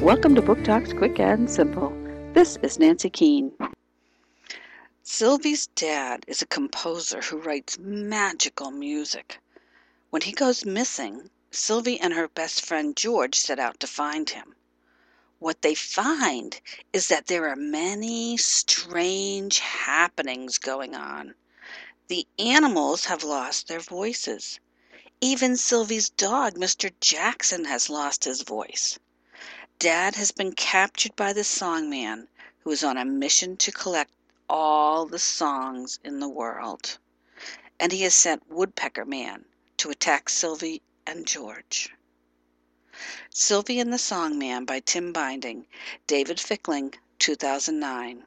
Welcome to Book Talks Quick and Simple. This is Nancy Keane. Sylvie's dad is a composer who writes magical music. When he goes missing, Sylvie and her best friend George set out to find him. What they find is that there are many strange happenings going on. The animals have lost their voices. Even Sylvie's dog, Mr. Jackson, has lost his voice. Dad has been captured by the songman, who is on a mission to collect all the songs in the world. And he has sent Woodpecker Man to attack Sylvie and George. Sylvie and the Songman by Tim Binding, David Fickling, 2009.